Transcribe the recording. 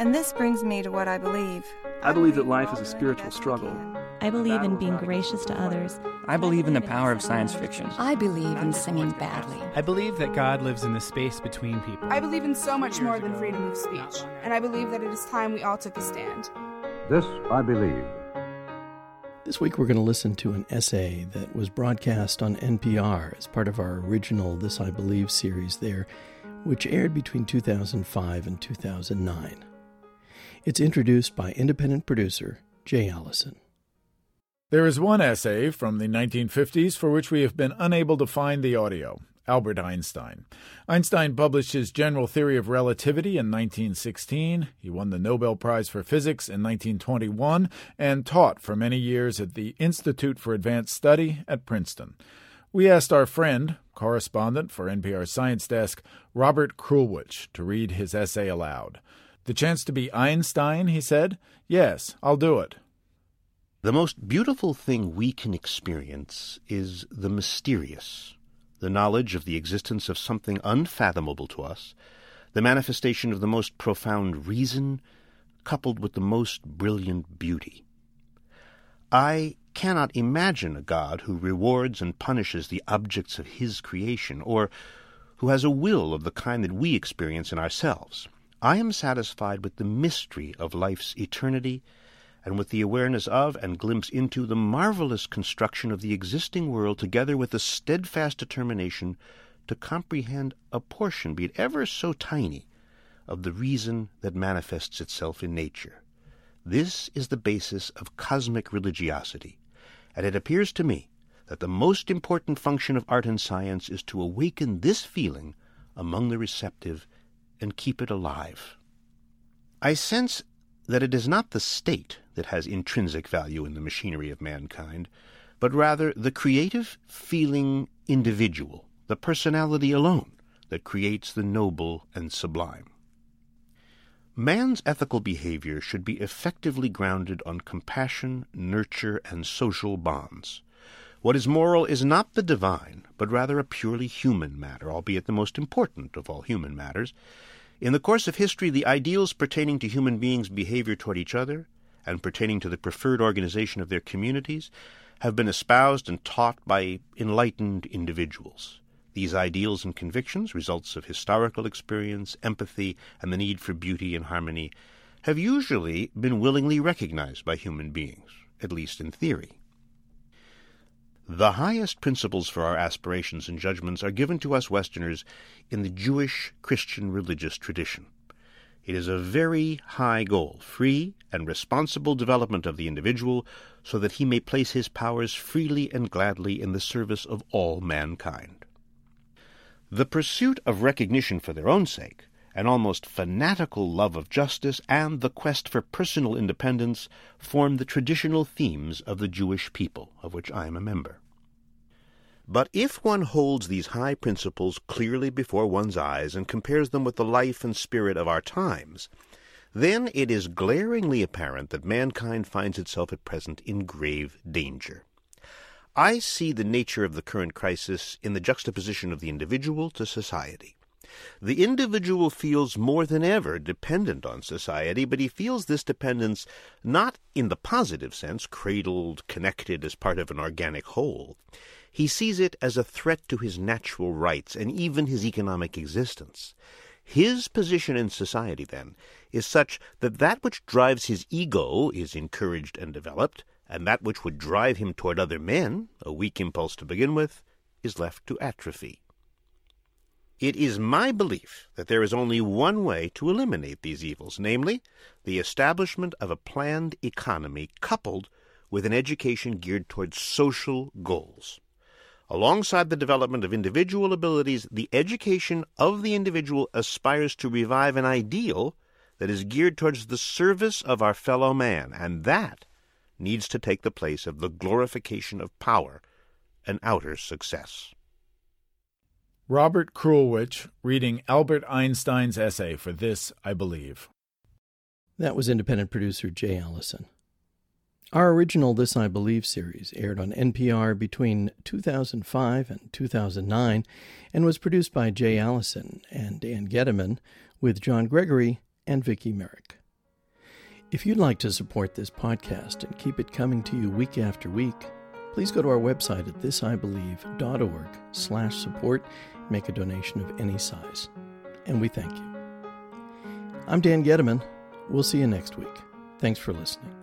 And this brings me to what I believe. I believe that life is a spiritual struggle. I believe in being gracious to others. I believe in the power of science fiction. I believe in singing badly. I believe that God lives in the space between people. I believe in so much more than freedom of speech, and I believe that it is time we all took a stand. This I believe. This week we're going to listen to an essay that was broadcast on NPR as part of our original This I Believe series there, which aired between 2005 and 2009. It's introduced by independent producer Jay Allison. There is one essay from the 1950s for which we have been unable to find the audio Albert Einstein. Einstein published his general theory of relativity in 1916. He won the Nobel Prize for Physics in 1921 and taught for many years at the Institute for Advanced Study at Princeton. We asked our friend, correspondent for NPR Science Desk, Robert Krulwich, to read his essay aloud. The chance to be Einstein, he said? Yes, I'll do it. The most beautiful thing we can experience is the mysterious, the knowledge of the existence of something unfathomable to us, the manifestation of the most profound reason, coupled with the most brilliant beauty. I cannot imagine a God who rewards and punishes the objects of his creation, or who has a will of the kind that we experience in ourselves. I am satisfied with the mystery of life's eternity and with the awareness of and glimpse into the marvelous construction of the existing world together with the steadfast determination to comprehend a portion, be it ever so tiny, of the reason that manifests itself in nature. This is the basis of cosmic religiosity, and it appears to me that the most important function of art and science is to awaken this feeling among the receptive and keep it alive. I sense that it is not the state that has intrinsic value in the machinery of mankind, but rather the creative, feeling individual, the personality alone, that creates the noble and sublime. Man's ethical behavior should be effectively grounded on compassion, nurture, and social bonds. What is moral is not the divine, but rather a purely human matter, albeit the most important of all human matters, in the course of history, the ideals pertaining to human beings' behavior toward each other and pertaining to the preferred organization of their communities have been espoused and taught by enlightened individuals. These ideals and convictions, results of historical experience, empathy, and the need for beauty and harmony, have usually been willingly recognized by human beings, at least in theory. The highest principles for our aspirations and judgments are given to us Westerners in the Jewish Christian religious tradition. It is a very high goal, free and responsible development of the individual, so that he may place his powers freely and gladly in the service of all mankind. The pursuit of recognition for their own sake, an almost fanatical love of justice, and the quest for personal independence form the traditional themes of the Jewish people, of which I am a member. But if one holds these high principles clearly before one's eyes and compares them with the life and spirit of our times, then it is glaringly apparent that mankind finds itself at present in grave danger. I see the nature of the current crisis in the juxtaposition of the individual to society. The individual feels more than ever dependent on society, but he feels this dependence not in the positive sense, cradled, connected as part of an organic whole. He sees it as a threat to his natural rights and even his economic existence. His position in society, then, is such that that which drives his ego is encouraged and developed, and that which would drive him toward other men, a weak impulse to begin with, is left to atrophy. It is my belief that there is only one way to eliminate these evils, namely, the establishment of a planned economy coupled with an education geared towards social goals. Alongside the development of individual abilities, the education of the individual aspires to revive an ideal that is geared towards the service of our fellow man, and that needs to take the place of the glorification of power and outer success. Robert Krulwich reading Albert Einstein's essay for This I Believe. That was independent producer Jay Allison. Our original This I Believe series aired on NPR between 2005 and 2009 and was produced by Jay Allison and Dan Gediman with John Gregory and Viki Merrick. If you'd like to support this podcast and keep it coming to you week after week, please go to our website at thisibelieve.org slash support make a donation of any size. And we thank you. I'm Dan Gediman. We'll see you next week. Thanks for listening.